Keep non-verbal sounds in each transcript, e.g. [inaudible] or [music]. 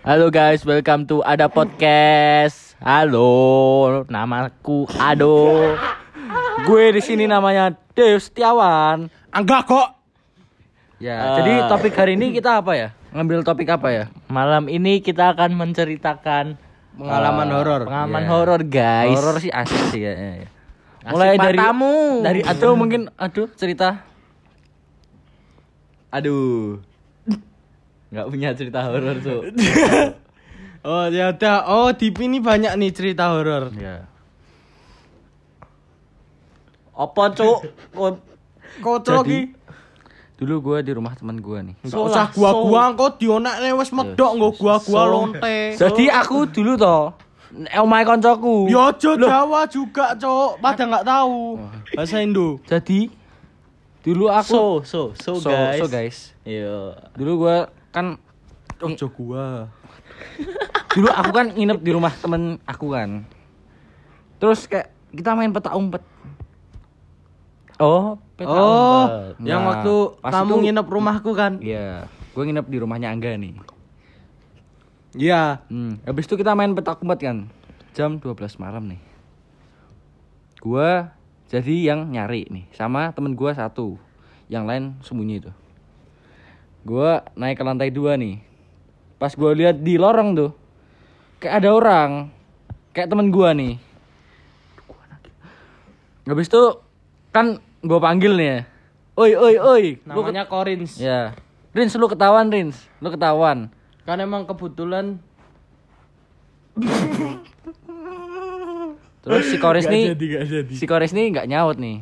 Halo guys, welcome to Ada Podcast. Halo, namaku Ado. Gue di sini namanya Dev Setiawan. Enggak kok. Ya, Jadi topik hari ini kita apa ya? Ngambil topik apa ya? malam ini kita akan menceritakan Pengalaman eh, horor. Pengalaman Iya. horor, guys. Horor sih asik sih ya. ya. Asik Mulai dari matamu. dari Ado mungkin aduh cerita. Aduh. Nggak punya cerita horor, tuh. [laughs] Oh ya udah. Oh di ini banyak nih cerita horor. Ya. Apa, Cuk? Kok Kocok iki. Dulu gue di rumah teman gue nih. Enggak usah gua-gua kok dionekne wis medok nggo gua-gua So- lonte. Jadi aku dulu toh omahe koncoku. Ya aja Jawa juga, Cok. Pada enggak tahu. Bahasa Indo. Jadi dulu aku so, so, so, so, guys. so guys. Iya. Dulu gue kan Ojo gua. [laughs] dulu aku kan nginep di rumah temen aku kan. Terus kayak kita main petak umpet. Oh, peta Oh, umpet. yang Nah, waktu pas kamu itu- nginep rumahku kan? Iya, gue nginep di rumahnya Angga nih. Iya. Hmm, habis itu kita main petak umpet kan. Jam 12 malam nih. Gua jadi yang nyari nih sama temen gua satu. Yang lain sembunyi itu. Gua naik ke lantai dua nih. Pas gua lihat di lorong tuh kayak ada orang. Kayak temen gua nih. Habis itu kan gua panggil nih ya. Oi oi oi. Namanya Korins. ket- Ya. Rins lu ketahuan Rins. Lu ketahuan. Kan emang kebetulan Terus si Koris Nggak nih jadi, jadi. si Koris nih nggak nyaut nih.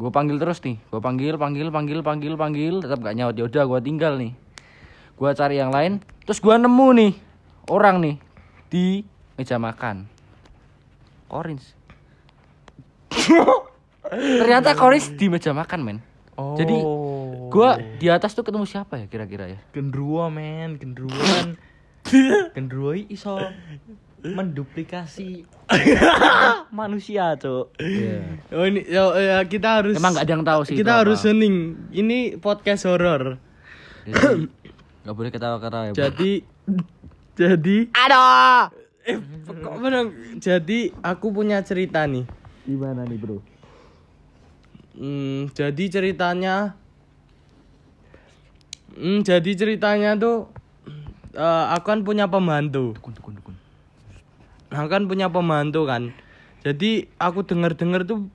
Gue panggil terus nih, gue panggil, panggil, panggil, panggil, panggil, tetap gak nyaut. Ya udah, gue tinggal nih. Gue cari yang lain, terus gue nemu nih orang nih di meja makan. Korins. Ternyata Koris di meja makan men. Oh. Jadi gue di atas tuh ketemu siapa ya kira-kira ya? gendruwo men, gendruwo kan [laughs] gendruwo iso menduplikasi [laughs] manusia, Cuk. Oh ini ya, ya, kita harus Emang nggak ada yang tahu sih. kita harus apa. hening. Ini podcast horor. Jadi, Nggak boleh ketawa-ketawa ya. Bro. Jadi jadi Ada. eh kok bener? Jadi aku punya cerita nih. Gimana nih bro? Hmm, jadi ceritanya Hmm, jadi ceritanya tuh eh, aku kan punya pembantu. Dukun, dukun, dukun. Aku kan punya pembantu kan. Jadi aku denger-denger tuh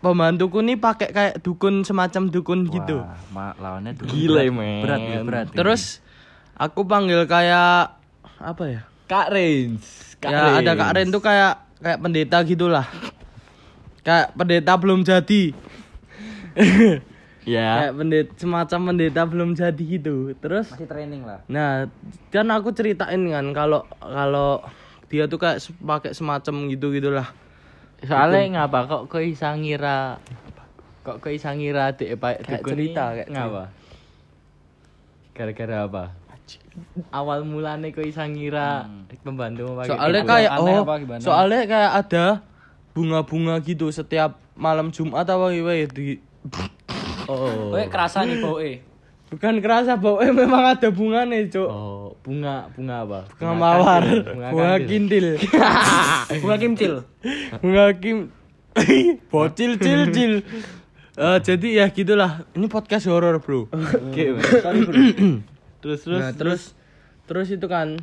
pembantuku nih pakai kayak dukun semacam dukun gitu. Wah, ma- lawannya dukun. Gila, berat, men. Berat, ya, berat. Terus aku panggil kayak apa ya? Kak Rins. ya ada Kak Ren tuh kayak kayak pendeta gitulah. Kayak pendeta belum jadi. [laughs] Ya. Kayak pendeta semacam pendeta belum jadi gitu. Terus masih training lah. Nah, kan aku ceritain kan kalau kalau dia tuh kayak pakai semacam gitu gitulah. Soalnya ngapa kok kau bisa ngira kok kau bisa ngira dek pak Kayak cerita, kayak ngapa? Gara-gara apa? Awal mulane kau bisa ngira pembantu pakai Soalnya kayak oh, apa gimana? soalnya kayak ada bunga-bunga gitu setiap malam Jumat apa wae di oh. Kerasa nih boe. bukan kerasa eh, [laughs] memang ada bunganya, Cuk. Oh, bunga bunga apa? Bunga mawar, bunga kintil, [laughs] Bunga kimcil. bunga kim, [laughs] bocil cil cil. Eh, jadi ya gitulah. Ini podcast horor, Bro. Oke, [laughs] sorry bro. terus terus nah, terus terus itu kan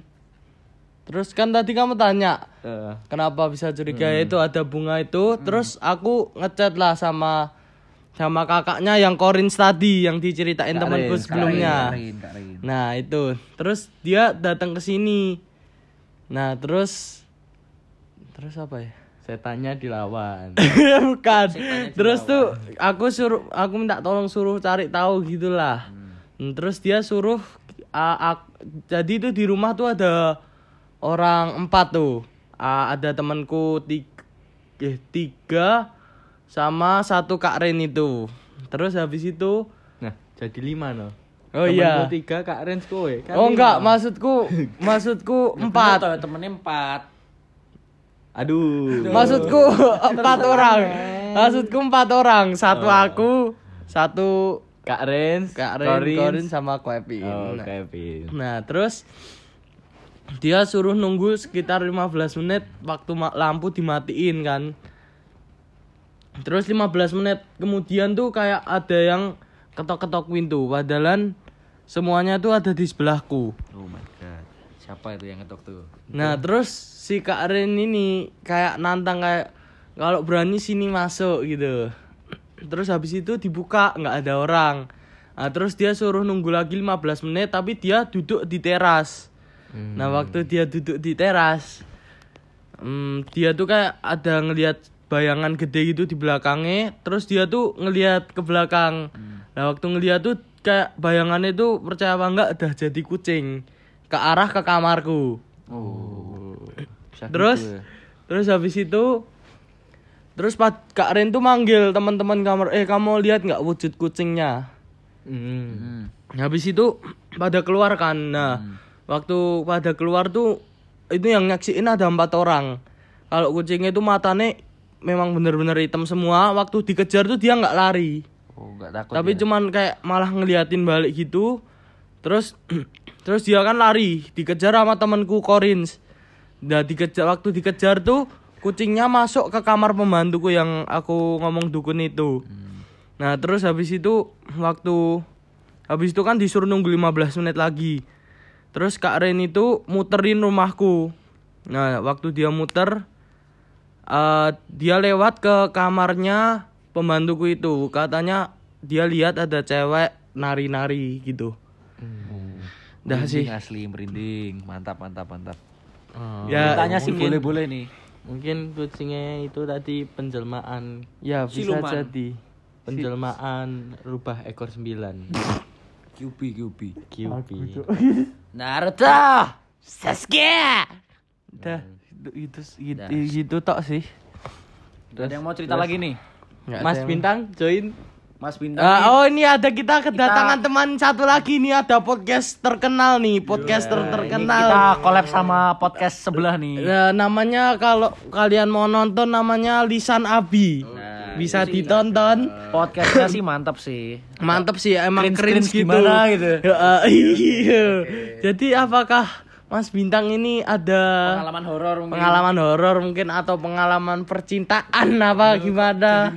terus kan tadi kamu tanya Eh, kenapa bisa curiga itu ada bunga itu terus aku ngechat lah sama sama kakaknya yang Korins tadi yang diceritain temanku sebelumnya. nah itu. Terus dia datang ke sini. Nah terus terus apa ya? Setannya dilawan. [laughs] bukan. Terus tuh aku suruh aku minta tolong suruh cari tahu gitulah. Hmm, terus dia suruh a- a- jadi itu di rumah tuh ada orang empat tuh. A- ada temanku tiga, eh, tiga sama satu kak Ren itu terus habis itu Nah, jadi lima no. oh iya Temenku tiga kak Rens kowe. Kan oh lima. enggak maksudku [laughs] maksudku empat Empat. Temennya empat. Aduh. Maksudku [laughs] empat orang. Maksudku empat orang. Satu aku, satu Kak Rens, Kak Rin, Korin sama Kevin. Oh, Nah, Kevin. Nah, terus dia suruh nunggu sekitar 15 menit waktu lampu dimatiin kan. Terus 15 menit kemudian tuh kayak ada yang ketok-ketok pintu. Padahal semuanya tuh ada di sebelahku. Oh my god. Siapa itu yang ngetok tuh? Nah, terus si Kak Rin ini kayak nantang kayak kalau berani sini masuk gitu. Terus habis itu dibuka nggak ada orang. Nah, terus dia suruh nunggu lagi 15 menit tapi dia duduk di teras. Nah, waktu dia duduk di teras hmm, dia tuh kayak ada ngelihat bayangan gede gitu di belakangnya, terus dia tuh ngelihat ke belakang. Nah, waktu ngelihat tuh kayak bayangannya tuh percaya apa enggak udah jadi kucing ke arah ke kamarku. Oh. Terus gitu ya. terus habis itu terus Pak Kak Ren tuh manggil teman-teman kamar, eh kamu lihat nggak wujud kucingnya? Hmm. Hmm. Habis itu pada keluar kan. Nah, waktu pada keluar tuh itu yang nyaksiin ada empat orang. Kalau kucingnya itu matanya memang bener-bener hitam semua. Waktu dikejar tuh dia nggak lari, Oh, enggak takut. tapi ya? cuman kayak malah ngeliatin balik gitu. Terus [clears throat] terus dia kan lari, dikejar sama temanku Korins. Nah, dikejar waktu dikejar tuh kucingnya masuk ke kamar pembantuku yang aku ngomong dukun itu. Nah, terus habis itu waktu habis itu kan disuruh nunggu 15 menit lagi. Terus Kak Ren itu muterin rumahku. Nah, waktu dia muter eh dia lewat ke kamarnya pembantuku itu. Katanya dia lihat ada cewek nari-nari gitu. Dah sih. Asli merinding. Mantap, mantap, mantap. Ya, Tanya sih mungkin- boleh-boleh nih. Mungkin kucingnya itu tadi penjelmaan. Ya, bisa Siluman. jadi. Penjelmaan rubah ekor sembilan. QB, QB. QP. Naruto. Sasuke. Udah, itu itu gitu, Dah. gitu tok sih. Ada yang mau cerita lagi nih? Nggak Mas yang- Bintang join. Mas Bintang. Nih. oh ini ada kita kedatangan teman satu lagi nih ada podcast terkenal nih podcaster Ini terkenal. kita collab sama podcast sebelah nih. Nah, namanya kalau kalian mau nonton namanya Lisan Abi. Nah, Bisa ditonton. Podcastnya sih mantap sih. Mantep sih emang Cringe- cringe, cringe gitu. gimana gitu. Ya, [laughs] ah, iya. Jadi apakah Mas Bintang ini ada Pengalaman horor mungkin. pengalaman horor mungkin atau pengalaman percintaan apa gimana?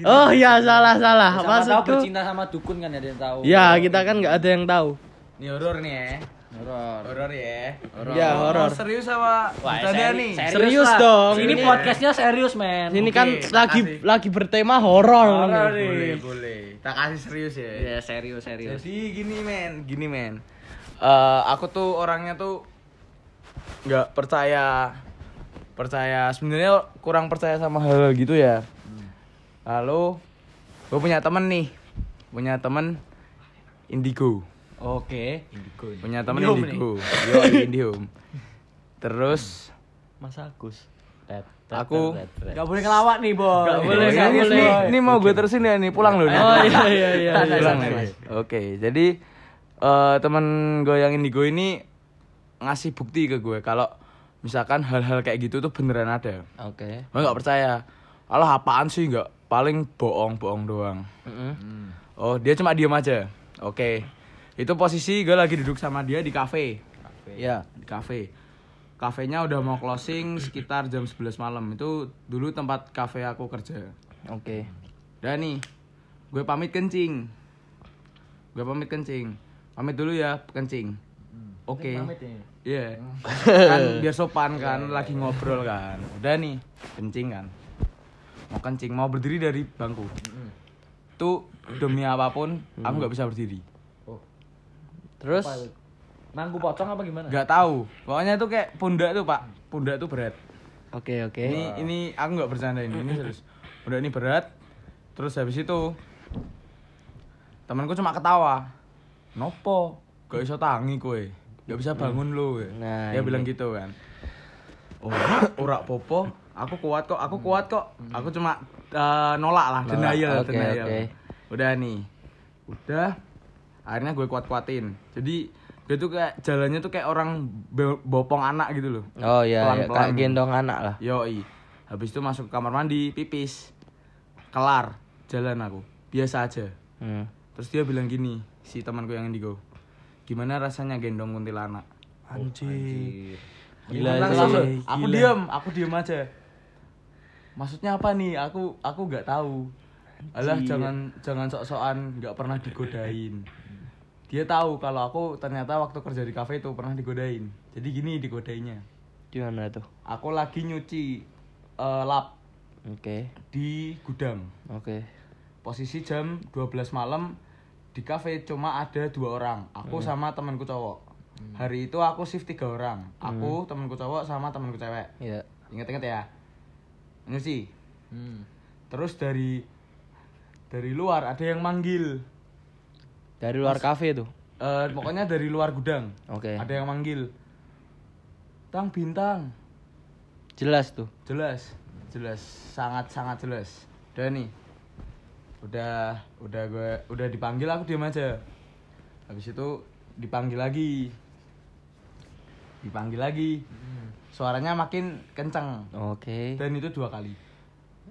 Oh ya salah salah. Tahu Maksudku bercinta sama dukun kan ada yang tahu. ya kita kan nggak ada yang tahu. Ini horor nih ya. Horor. Horor ya. Ya horor. Serius sama bercanda nih? Serius lah. dong. Ini podcastnya serius, men. Ini kan Oke, lagi makasih. lagi bertema horor. Horor. Boleh, boleh. Tak kasih serius ya. Iya, serius, serius. Jadi gini men, gini men. Eh, aku tuh orangnya tuh nggak percaya percaya sebenarnya kurang percaya sama hal gitu ya. Lalu gue punya temen nih, punya temen indigo, Oke. punya temen Indihome indigo, yo Indihome. Terus Mas Agus. Tet, Aku- tet. Gak boleh ngelawak nih, Boy. Nggak boleh, ini, nggak ini, boleh. ini, ini mau gue terusin ya nih pulang loh. nih. Oh iya iya iya. Iya. Oke, jadi eh, temen gue yang indigo ini ngasih bukti ke gue kalau misalkan hal-hal kayak gitu tuh beneran ada. Oke. Gue nggak percaya. Alah apaan sih nggak? Paling bohong bohong doang. Mm-mm. Oh dia cuma diem aja. Oke. Itu posisi gue lagi duduk sama dia di kafe. Ya. Di kafe. Kafenya udah mau closing sekitar jam 11 malam. Itu dulu tempat kafe aku kerja. Oke. Udah nih, gue pamit kencing. Gue pamit kencing. Pamit dulu ya, kencing. Oke. Iya. kan biar sopan kan, lagi ngobrol kan. Udah nih, kencing kan. Mau kencing, mau berdiri dari bangku. Tuh demi apa pun, aku nggak bisa berdiri. Terus Nanggu pocong apa gimana? Nggak tahu. Pokoknya tuh kayak pundak tuh pak, pundak tuh berat. oke oke. Ini ini aku nggak bercanda ini, ini serius. Udah ini berat. Terus habis itu temanku cuma ketawa. Nopo? Gak bisa tangi kowe. Gak bisa bangun lu. kowe." Nah, Dia ini. bilang gitu kan. Ora, ora popo. Aku kuat kok, aku kuat kok. Aku cuma eh, nolak lah, Nolak, denial, denial. oke. Udah nih. Udah. Akhirnya gue kuat-kuatin. Jadi dia tuh kayak jalannya tuh kayak orang bopong anak gitu loh. Oh iya, iya. Pelan-pelan. kayak gendong anak lah. Yoi. Habis itu masuk ke kamar mandi, pipis. Kelar, jalan aku. Biasa aja. Hmm. terus dia bilang gini si temanku yang indigo gimana rasanya gendong kuntilanak? Anjir. Gila Langsung, sih. aku diem aku diem aja. Maksudnya apa nih? Aku aku nggak tahu. Alah jangan jangan sok-sokan nggak pernah digodain. Dia tahu kalau aku ternyata waktu kerja di kafe itu pernah digodain. Jadi gini digodainnya Gimana tuh? aku lagi nyuci eh, lap Oke. di gudang. Oke. posisi jam 12 malam di kafe cuma ada dua orang aku sama temanku cowok. Hari itu aku shift tiga orang aku temanku cowok sama temanku cewek. Iya. inget-inget ya. Nyuci Hmm. terus dari dari luar ada yang manggil. Dari luar kafe tuh. Eh, pokoknya dari luar gudang. Oke. ada yang manggil. Tang bintang. Jelas tuh. jelas. Jelas. Sangat sangat jelas. Udah nih udah udah gue udah dipanggil aku diam aja habis itu dipanggil lagi dipanggil lagi suaranya makin kenceng Oke. dan itu dua kali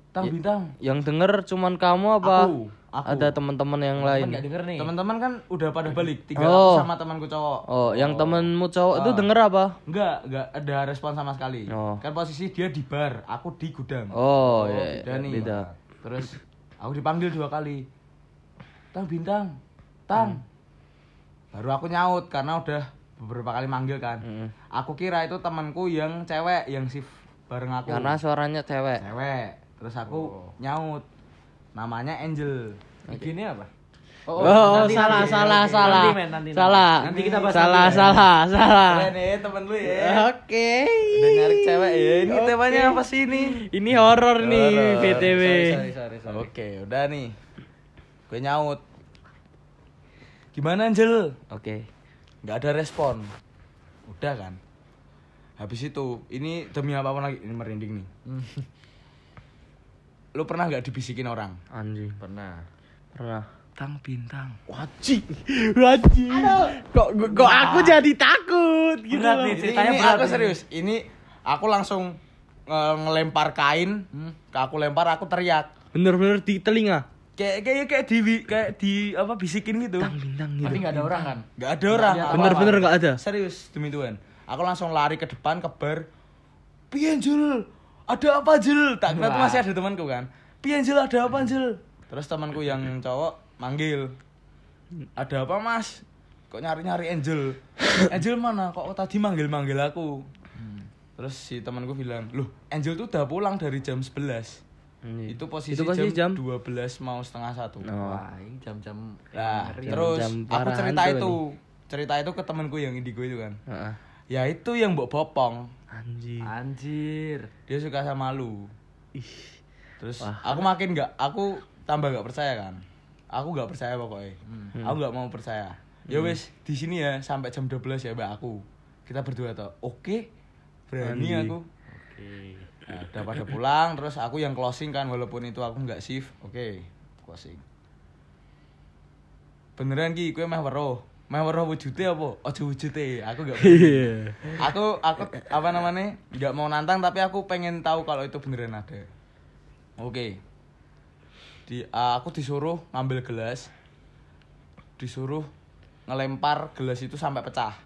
tang bintang Yang denger cuman kamu apa? Aku, aku. Ada teman-teman yang lain. Enggak denger nih. teman-teman kan udah pada balik tinggal Oh. aku sama temanku cowok Oh, yang temenmu cowok itu Ah. denger apa? enggak enggak ada respon sama sekali Oh. kan posisi dia di bar aku di gudang Oh, iya. beda nih Beda. terus aku dipanggil dua kali. Tang bintang. Tang. Baru aku nyaut karena udah beberapa kali manggil kan. Mm. aku kira itu temanku yang cewek yang shift bareng aku. Karena suaranya cewek. cewek. Terus aku nyaut. Namanya Angel. Gini apa? Oh, salah, salah, salah. Nanti, men, nanti, salah. Nanti kita bahas salah, nanti, ya. salah, salah. keren ya temen lu ya Oke. udah nyari cewek ya ini Oke. temanya apa sih ini Ini horor nih. BTW. Sorry. Oke, udah nih. Gue nyaut. Gimana Angel? Oke. Nggak ada respon. Udah kan. Habis itu, ini demi apa pun lagi, ini merinding nih. Lu pernah nggak dibisikin orang? Anjing. Pernah. Pernah. Tang bintang. Wajib. Wajib. Kok kok aku jadi takut gitu. Berat nih, Ini, ceritanya ini berat aku ini. serius. Ini aku langsung eh, ngelempar kain, ke aku lempar, aku teriak. Bener-bener di telinga. Kayak kayak kayak di kayak di apa bisikin gitu. Tang bintang gitu. Tapi nggak ada orang kan? Nggak ada orang. Bener-bener nggak ada. Serius demi Tuhan. Aku langsung lari ke depan ke bar. Piye Jul? Ada apa Jul? Tak kira tuh masih ada temanku kan. Piye Jul? Ada apa Jul? Terus temanku yang cowok manggil. Ada apa Mas? Kok nyari-nyari Angel? [coughs] Angel mana? Kok tadi manggil-manggil aku? Terus si temanku bilang, "Loh, Angel tuh udah pulang dari jam 11." Anjing. Itu posisi, Itu posisi jam, jam? 12 mau setengah satu. Oh. Wah, ini jam-jam Nah, ngeri. terus Jam aku cerita itu, cerita itu ke temanku yang indigo itu kan. Heeh. Ya itu yang mbok bopong. Anjing. Anjir. Dia suka sama lu. Ih. Terus Wah. aku makin nggak, aku tambah nggak percaya kan. Aku nggak percaya pokoknya. Hmm. Aku nggak mau percaya. Ya wes di sini ya sampai jam 12 ya mbak aku. Kita berdua toh. Oke. Berani Anjing. aku. Oke. Nah, udah pada pulang terus aku yang closing kan walaupun itu aku nggak shift. Oke, closing. Beneran ki, kue meh weruh. Meh weruh wujude apa? Aja wujude. Aku nggak Iya. aku aku apa namanya nggak mau nantang tapi aku pengen tahu kalau itu beneran ada oke di ah, aku disuruh ngambil gelas. Disuruh ngelempar gelas itu sampai pecah.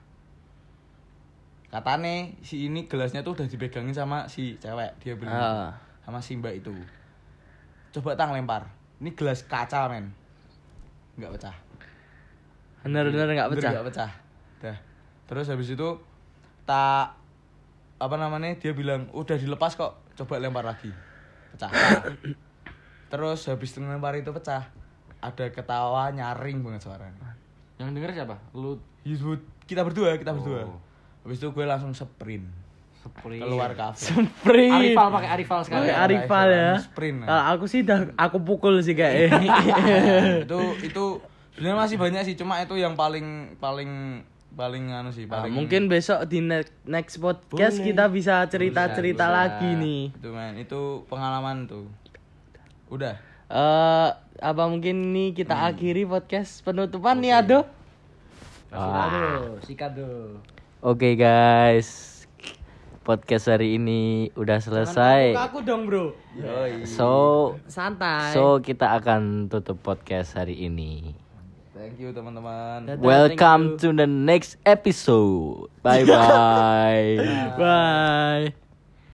Katane si ini gelasnya tuh udah dipegangin sama si cewek dia bilang Ah. sama si mbak itu. Coba tang lempar. Ini gelas kaca men. Nggak pecah. Bener-bener nggak pecah. nggak pecah. Dah. Terus habis itu tak apa namanya dia bilang udah dilepas kok. Coba lempar lagi. Pecah [coughs] terus habis lempar itu pecah ada ketawa nyaring banget suaranya Yang denger siapa? Lu Yusuf kita berdua kita berdua Oh. habis itu gue langsung sprint sprint. keluar kafe Sprint. Arifal pakai Arifal sekali. Pakai Arifal ya. Sprint. Kalau aku sih dah aku pukul sih kayak. [laughs] itu itu sebenarnya masih banyak sih cuma itu yang paling paling paling anu sih Nah, paling mungkin besok di next, next podcast Boleh. kita bisa cerita-cerita Bisa, lagi bisa. nih. itu men itu pengalaman tuh udah Eh apa mungkin nih kita Hmm. akhiri podcast penutupan nih Ado? Aduh, sikat tuh. Oke guys, podcast hari ini udah selesai. Aku dong bro. So, Santai. so kita akan tutup podcast hari ini. Thank you teman-teman. Welcome to the next episode. [laughs] Bye bye. Bye.